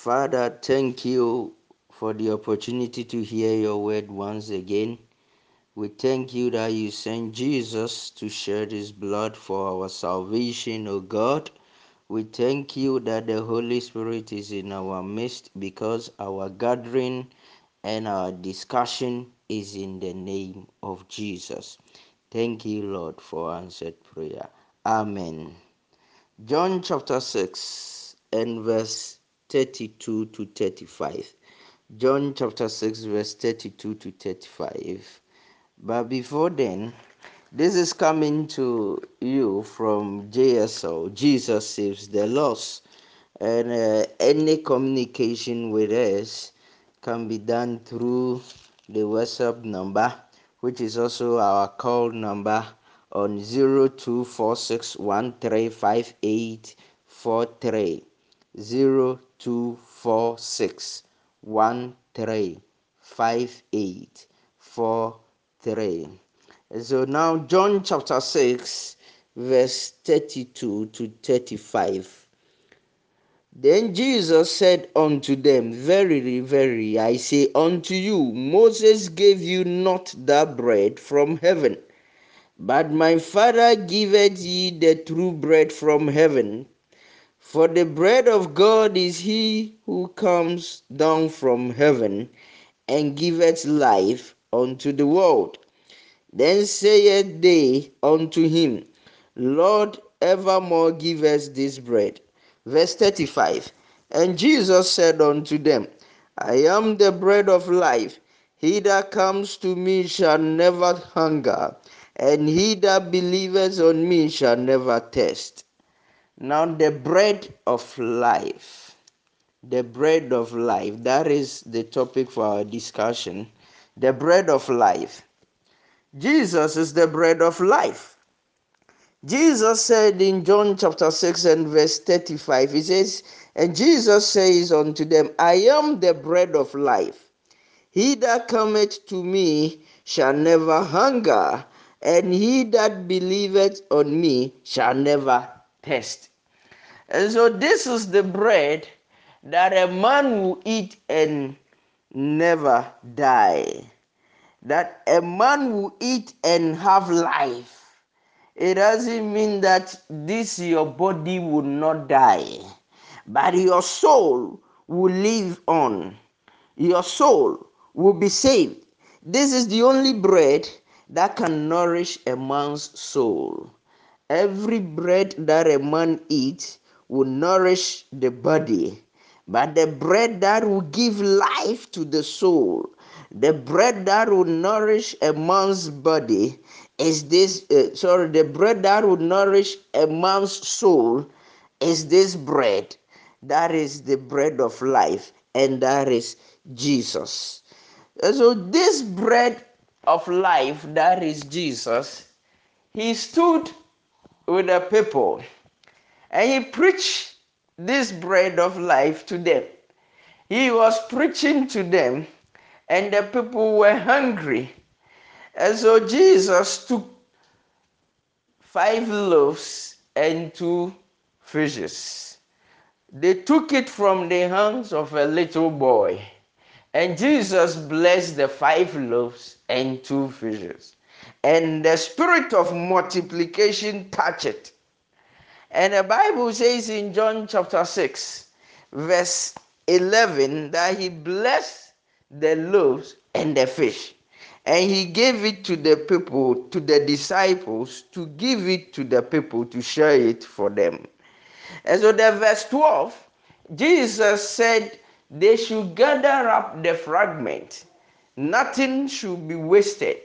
Father, thank you for the opportunity to hear your word once again. We thank you that you sent Jesus to shed his blood for our salvation, O God. We thank you that the Holy Spirit is in our midst because our gathering and our discussion is in the name of Jesus. Thank you, Lord, for answered prayer. Amen. John chapter 6 and verse 32 to 35. John chapter 6, verse 32 to 35. But before then, this is coming to you from JSO. Jesus saves the lost. And uh, any communication with us can be done through the WhatsApp number, which is also our call number on 0246135843. 0246135843. So now John chapter 6 verse 32 to 35. Then Jesus said unto them, Verily, verily, I say unto you, Moses gave you not that bread from heaven, but my Father giveth ye the true bread from heaven. For the bread of God is he who comes down from heaven and giveth life unto the world. Then saith they unto him, Lord, evermore give us this bread. Verse 35 And Jesus said unto them, I am the bread of life. He that comes to me shall never hunger, and he that believeth on me shall never thirst. Now, the bread of life, the bread of life, that is the topic for our discussion. The bread of life. Jesus is the bread of life. Jesus said in John chapter 6 and verse 35, He says, And Jesus says unto them, I am the bread of life. He that cometh to me shall never hunger, and he that believeth on me shall never thirst. And so this is the bread that a man will eat and never die. That a man will eat and have life. It doesn't mean that this your body will not die, but your soul will live on. Your soul will be saved. This is the only bread that can nourish a man's soul. Every bread that a man eats will nourish the body, but the bread that will give life to the soul, the bread that will nourish a man's body, is this uh, sorry, the bread that will nourish a man's soul is this bread. That is the bread of life, and that is Jesus. And so, this bread of life, that is Jesus, he stood with the people and he preached this bread of life to them. He was preaching to them, and the people were hungry. And so Jesus took five loaves and two fishes. They took it from the hands of a little boy, and Jesus blessed the five loaves and two fishes. And the spirit of multiplication touched it and the Bible says in John chapter 6, verse 11, that he blessed the loaves and the fish. And he gave it to the people, to the disciples, to give it to the people, to share it for them. And so, the verse 12, Jesus said they should gather up the fragment, nothing should be wasted,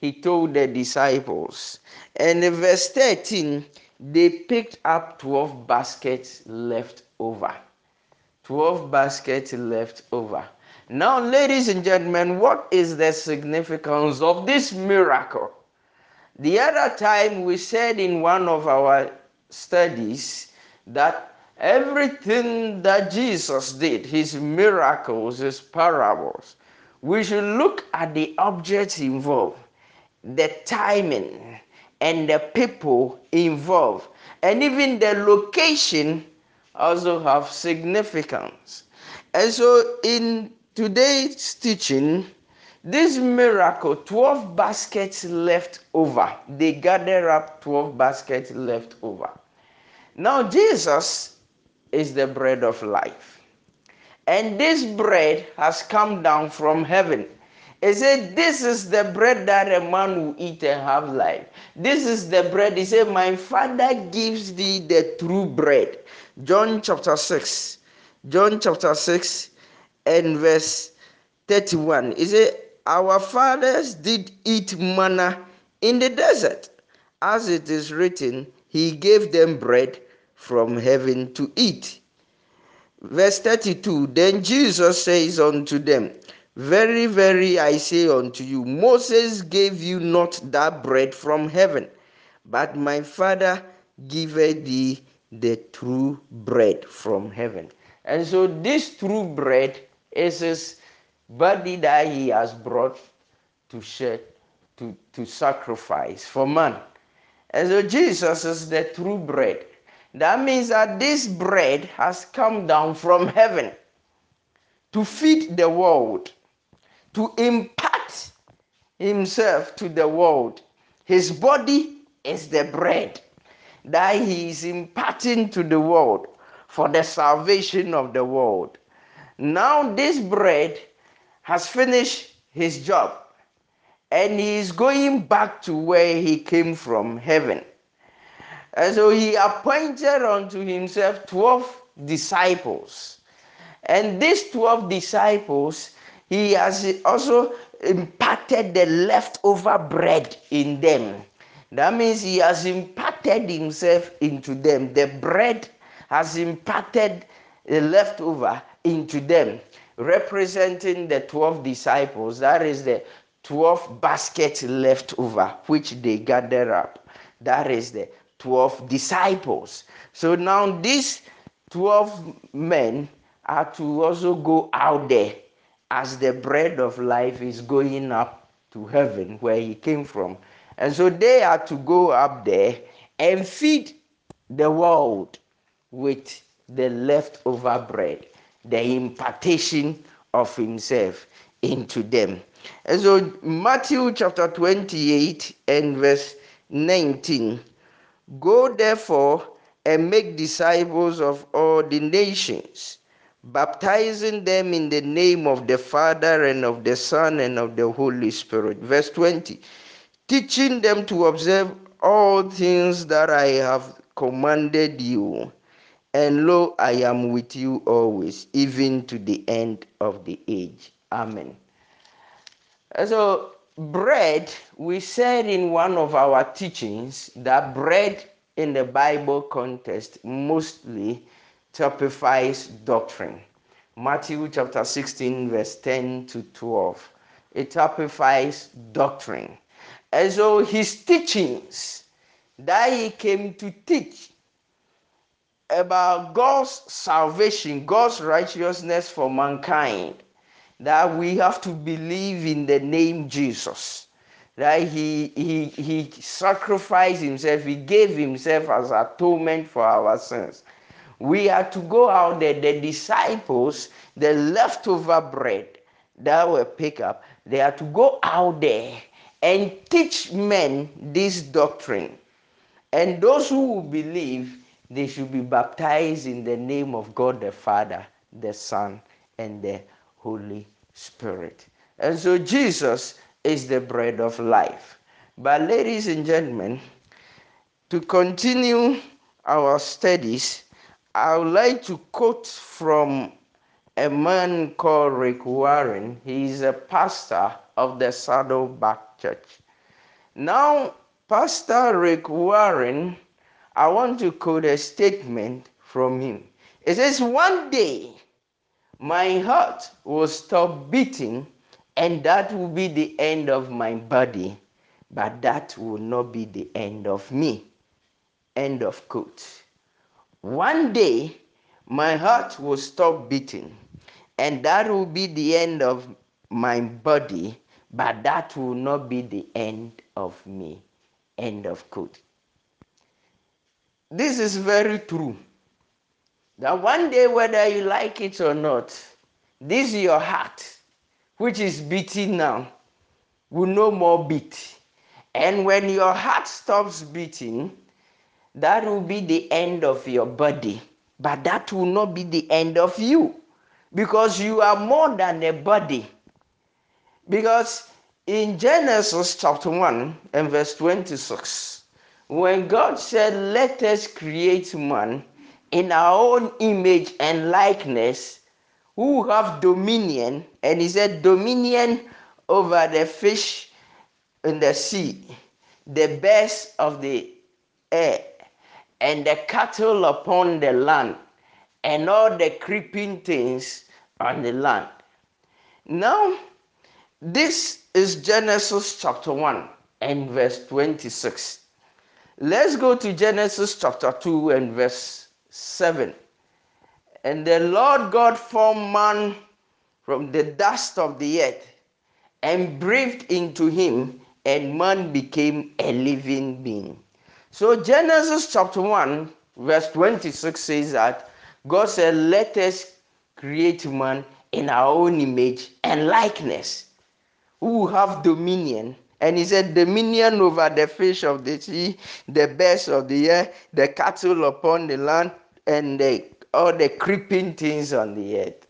he told the disciples. And verse 13, they picked up 12 baskets left over. 12 baskets left over. Now, ladies and gentlemen, what is the significance of this miracle? The other time we said in one of our studies that everything that Jesus did, his miracles, his parables, we should look at the objects involved, the timing, and the people involved, and even the location also have significance. And so in today's teaching, this miracle 12 baskets left over. They gather up 12 baskets left over. Now, Jesus is the bread of life. And this bread has come down from heaven. He said, This is the bread that a man will eat and have life. This is the bread. He said, My Father gives thee the true bread. John chapter 6. John chapter 6 and verse 31. He said, Our fathers did eat manna in the desert. As it is written, He gave them bread from heaven to eat. Verse 32 Then Jesus says unto them, Very, very, I say unto you, Moses gave you not that bread from heaven, but my Father giveth thee the true bread from heaven. And so, this true bread is his body that he has brought to shed, to, to sacrifice for man. And so, Jesus is the true bread. That means that this bread has come down from heaven to feed the world, to impart himself to the world. His body is the bread that he is imparting to the world for the salvation of the world. Now, this bread has finished his job and he is going back to where he came from heaven. And so he appointed unto himself 12 disciples. And these 12 disciples, he has also imparted the leftover bread in them. That means he has imparted himself into them. The bread has imparted the leftover into them, representing the 12 disciples. That is the 12 baskets left over, which they gather up. That is the 12 disciples. So now these 12 men are to also go out there as the bread of life is going up to heaven where he came from. And so they are to go up there and feed the world with the leftover bread, the impartation of himself into them. And so Matthew chapter 28 and verse 19 Go therefore and make disciples of all the nations, baptizing them in the name of the Father and of the Son and of the Holy Spirit. Verse 20 teaching them to observe all things that I have commanded you. And lo, I am with you always, even to the end of the age. Amen. So, bread, we said in one of our teachings that bread in the Bible context mostly typifies doctrine. Matthew chapter 16, verse 10 to 12. It typifies doctrine. And so his teachings that he came to teach about God's salvation, God's righteousness for mankind, that we have to believe in the name Jesus. That he, he, he sacrificed himself, he gave himself as atonement for our sins. We are to go out there, the disciples, the leftover bread that were picked up, they are to go out there and teach men this doctrine. And those who believe, they should be baptized in the name of God the Father, the Son, and the Holy Spirit. And so Jesus is the bread of life. But, ladies and gentlemen, to continue our studies, I would like to quote from a man called Rick Warren. He is a pastor of the Saddleback Church. Now, Pastor Rick Warren, I want to quote a statement from him. It says, One day my heart will stop beating, and that will be the end of my body, but that will not be the end of me. End of quote. One day my heart will stop beating, and that will be the end of my body, but that will not be the end of me. End of quote. This is very true. that one day, whether you like it or not, this your heart, which is beating now, will no more beat. And when your heart stops beating, that will be the end of your body. But that will not be the end of you because you are more than a body. Because in Genesis chapter 1 and verse 26, when God said, Let us create man in our own image and likeness, who have dominion, and he said, Dominion over the fish in the sea, the birds of the air, and the cattle upon the land, and all the creeping things on the land. Now, this is Genesis chapter 1 and verse 26. Let's go to Genesis chapter 2 and verse 7. And the Lord God formed man from the dust of the earth and breathed into him, and man became a living being. So, Genesis chapter 1, verse 26 says that God said, Let us create man in our own image and likeness, who have dominion. And he said, Dominion over the fish of the sea, the birds of the air, the cattle upon the land, and the, all the creeping things on the earth.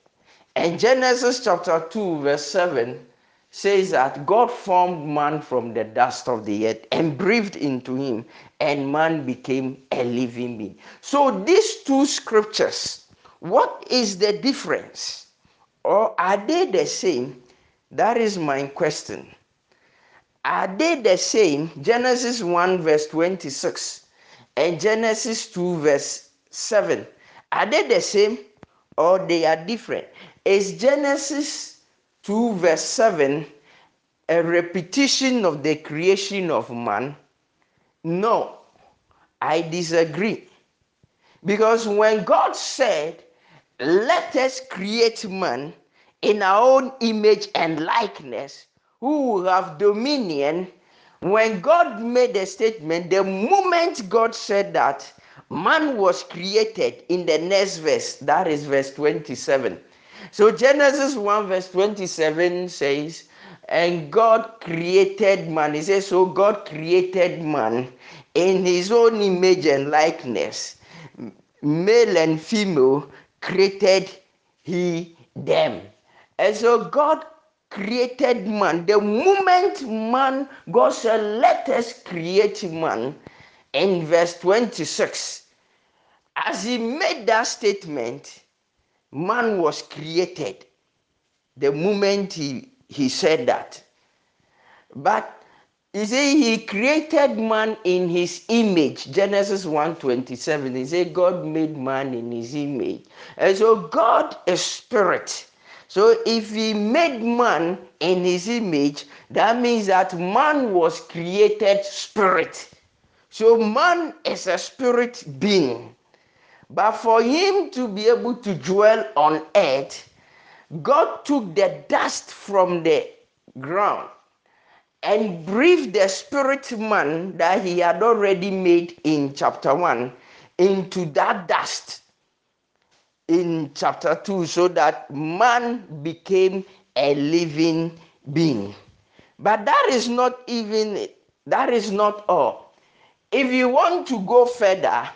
And Genesis chapter 2, verse 7 says that God formed man from the dust of the earth and breathed into him, and man became a living being. So, these two scriptures, what is the difference? Or are they the same? That is my question. Are they the same? Genesis 1, verse 26, and Genesis 2, verse 7. Are they the same or they are different? Is Genesis 2, verse 7 a repetition of the creation of man? No, I disagree. Because when God said, Let us create man in our own image and likeness, who will have dominion, when God made a statement, the moment God said that, man was created in the next verse, that is verse 27. So Genesis 1, verse 27 says, And God created man. He says, So God created man in his own image and likeness. Male and female created he them. And so God created man. The moment man, God said, Let us create man, in verse 26, as he made that statement, man was created the moment he, he said that. But you see, he created man in his image. Genesis 1:27. He said, God made man in his image. And so God is spirit. So if he made man in his image, that means that man was created spirit. So man is a spirit being. But for him to be able to dwell on earth, God took the dust from the ground and breathed the spirit man that he had already made in chapter 1 into that dust in chapter 2 so that man became a living being. But that is not even that is not all. If you want to go further,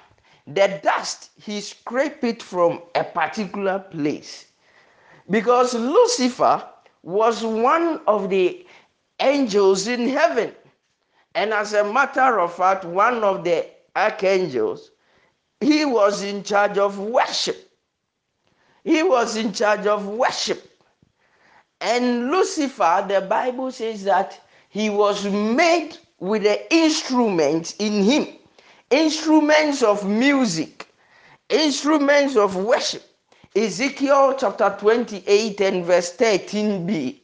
the dust he scraped it from a particular place. Because Lucifer was one of the angels in heaven. And as a matter of fact, one of the archangels, he was in charge of worship. He was in charge of worship. And Lucifer, the Bible says that he was made with the instruments in him instruments of music, instruments of worship. Ezekiel chapter 28 and verse 13b.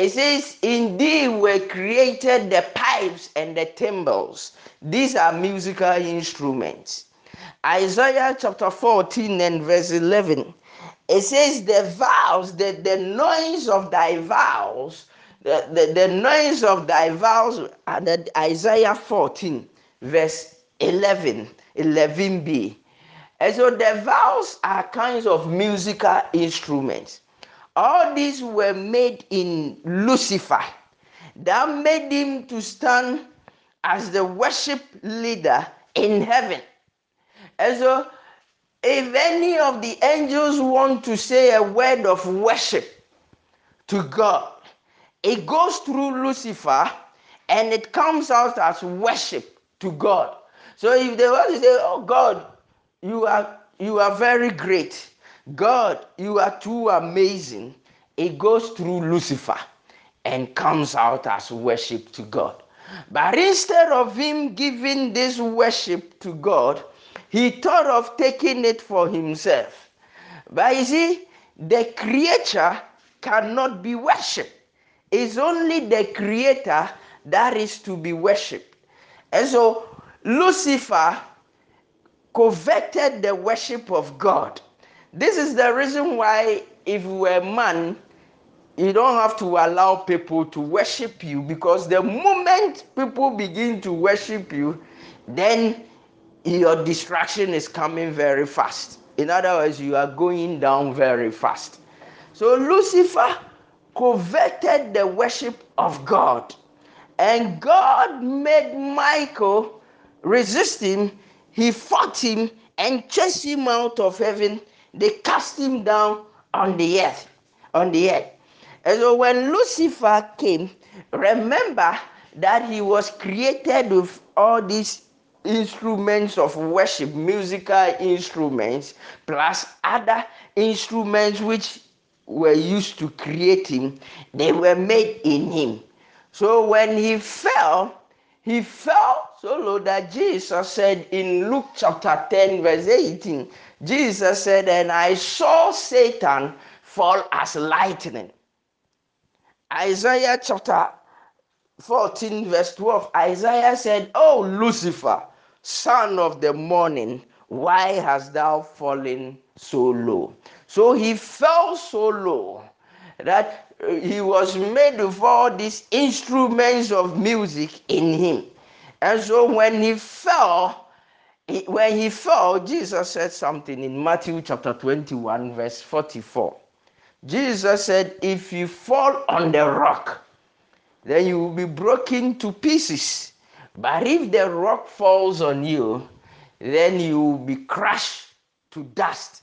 It says, Indeed were created the pipes and the timbrels. These are musical instruments. Isaiah chapter 14 and verse 11 it says the vows, the, the noise of thy vows, the, the, the noise of thy vows, and Isaiah 14, verse 11, 11b. And so the vows are kinds of musical instruments. All these were made in Lucifer. That made him to stand as the worship leader in heaven. And so if any of the angels want to say a word of worship to God, it goes through Lucifer and it comes out as worship to God. So if they want to say, Oh God, you are you are very great. God, you are too amazing. It goes through Lucifer and comes out as worship to God. But instead of him giving this worship to God, he thought of taking it for himself. But you see, the creature cannot be worshipped. It's only the creator that is to be worshipped. And so Lucifer coveted the worship of God. This is the reason why, if you were a man, you don't have to allow people to worship you because the moment people begin to worship you, then your distraction is coming very fast. In other words, you are going down very fast. So Lucifer coveted the worship of God, and God made Michael resist him. He fought him and chased him out of heaven. They cast him down on the earth. On the earth. And so when Lucifer came, remember that he was created with all these instruments of worship, musical instruments, plus other instruments which were used to create him, they were made in him. So when he fell, he fell so low that Jesus said in Luke chapter 10, verse 18, Jesus said, And I saw Satan fall as lightning. Isaiah chapter 14, verse 12, Isaiah said, Oh, Lucifer, son of the morning, why hast thou fallen so low? So he fell so low that uh, he was made of all these instruments of music in him. And so when he fell, when he fell, Jesus said something in Matthew chapter 21, verse 44. Jesus said, If you fall on the rock, then you will be broken to pieces. But if the rock falls on you, then you will be crushed to dust.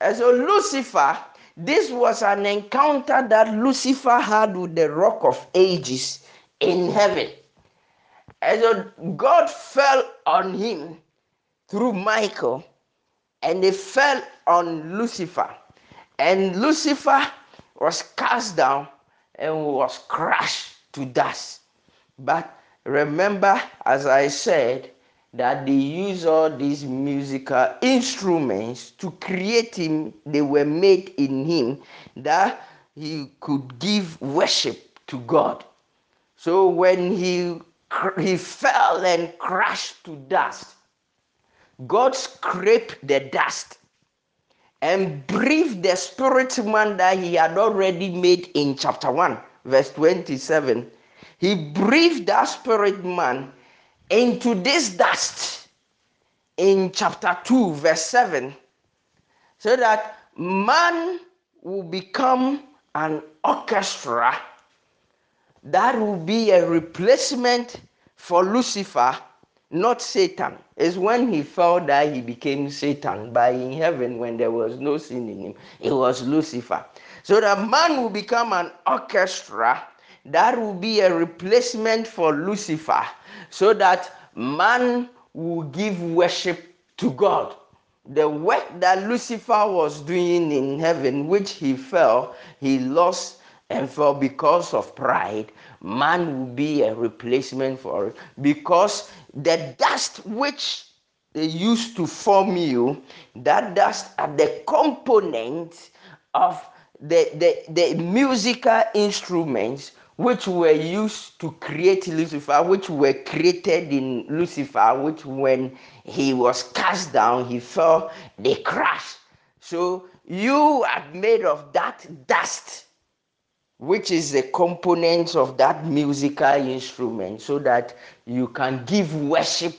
And so Lucifer, this was an encounter that Lucifer had with the rock of ages in heaven. So God fell on him through Michael, and they fell on Lucifer. And Lucifer was cast down and was crushed to dust. But remember, as I said, that they use all these musical instruments to create him, they were made in him, that he could give worship to God. So when he he fell and crashed to dust, God scraped the dust and breathed the spirit man that he had already made in chapter 1, verse 27. He breathed that spirit man into this dust in chapter 2, verse 7, so that man will become an orchestra that will be a replacement for Lucifer not Satan. It's when he fell that he became Satan. By in heaven, when there was no sin in him, it was Lucifer. So the man will become an orchestra that will be a replacement for Lucifer, so that man will give worship to God. The work that Lucifer was doing in heaven, which he fell, he lost and for because of pride, man will be a replacement for it because the dust which they used to form you, that dust are the components of the, the, the musical instruments which were used to create Lucifer, which were created in Lucifer, which when he was cast down, he fell, they crashed. So you are made of that dust which is the component of that musical instrument so that you can give worship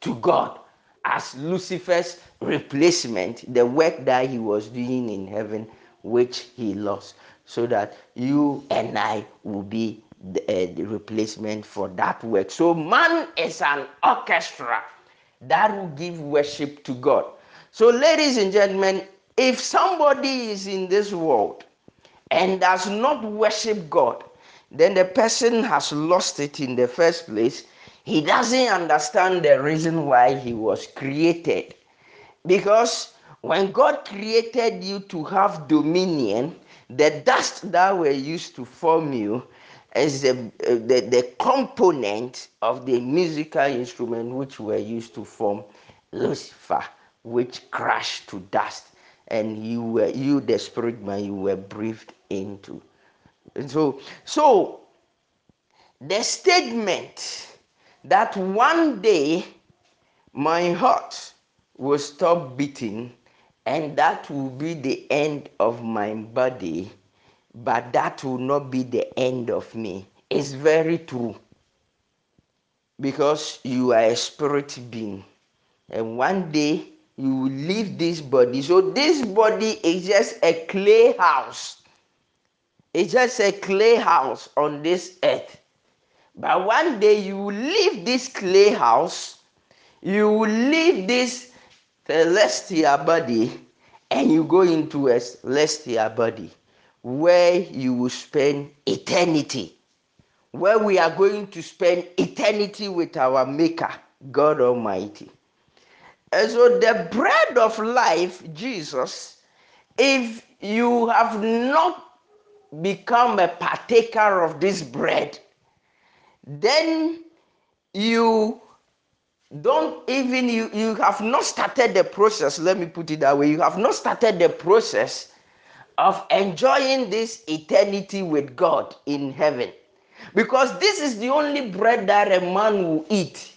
to God. as Lucifer's replacement, the work that he was doing in heaven, which he lost, so that you and I will be the, uh, the replacement for that work. So, man is an orchestra that will give worship to God. So, ladies and gentlemen, if somebody is in this world and does not worship God, then the person has lost it in the first place. He doesn't understand the reason why he was created. Because when God created you to have dominion, the dust that were used to form you is the, the, the component of the musical instrument which were used to form Lucifer, which crashed to dust. And you were you the spirit man you were breathed into. And so so the statement that one day my heart will stop beating and that will be the end of my body but that will not be the end of me. It's very true. Because you are a spirit being. And one day you will leave this body. So this body is just a clay house. It's just a clay house on this earth. But one day you will leave this clay house, you will leave this celestial body, and you go into a celestial body where you will spend eternity, where we are going to spend eternity with our Maker, God Almighty. And so, the bread of life, Jesus, if you have not become a partaker of this bread, then you don't even you you have not started the process. Let me put it that way. You have not started the process of enjoying this eternity with God in heaven. Because this is the only bread that a man will eat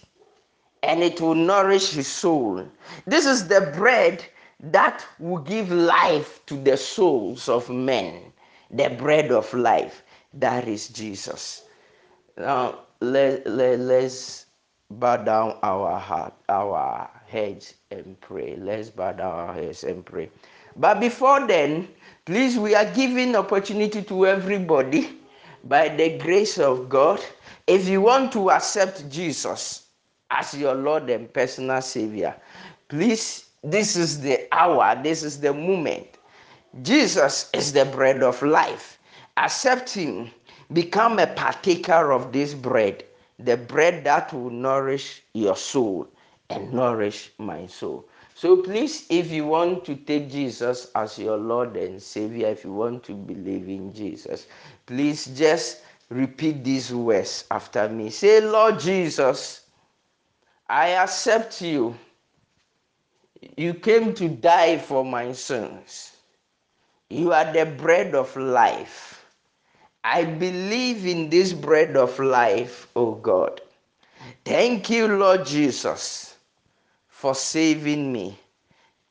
and it will nourish his soul. This is the bread that will give life to the souls of men. The bread of life. That is Jesus. Now, let, let, let's bow down our heart, our heads and pray. Let's bow down our heads and pray. But before then, Please, we are giving opportunity to everybody by the grace of God. If you want to accept Jesus as your Lord and personal Savior, please, this is the hour, this is the moment. Jesus is the bread of life. Accept Him, become a partaker of this bread, the bread that will nourish your soul and nourish my soul. So please, if you want to take Jesus as your Lord and Savior, if you want to believe in Jesus, please just repeat these words after me. Say, Lord Jesus, I accept you. You came to die for my sins. You are the bread of life. I believe in this bread of life, O oh God. Thank you, Lord Jesus for saving me.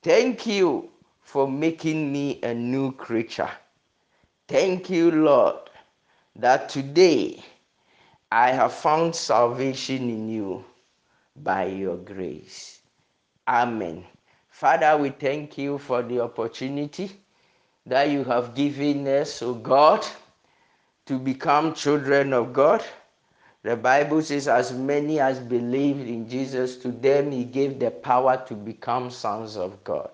Thank you for making me a new creature. Thank you, Lord, that today I have found salvation in you by your grace. Amen. Father, we thank you for the opportunity that you have given us, O oh God, to become children of God. The Bible says, as many as believed in Jesus, to them he gave the power to become sons of God.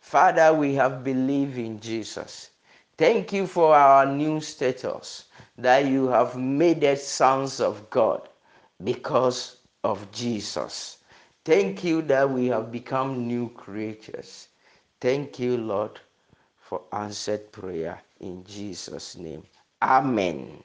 Father, we have believed in Jesus. Thank you for our new status that you have made us sons of God because of Jesus. Thank you that we have become new creatures. Thank you, Lord, for answered prayer in Jesus' name. Amen.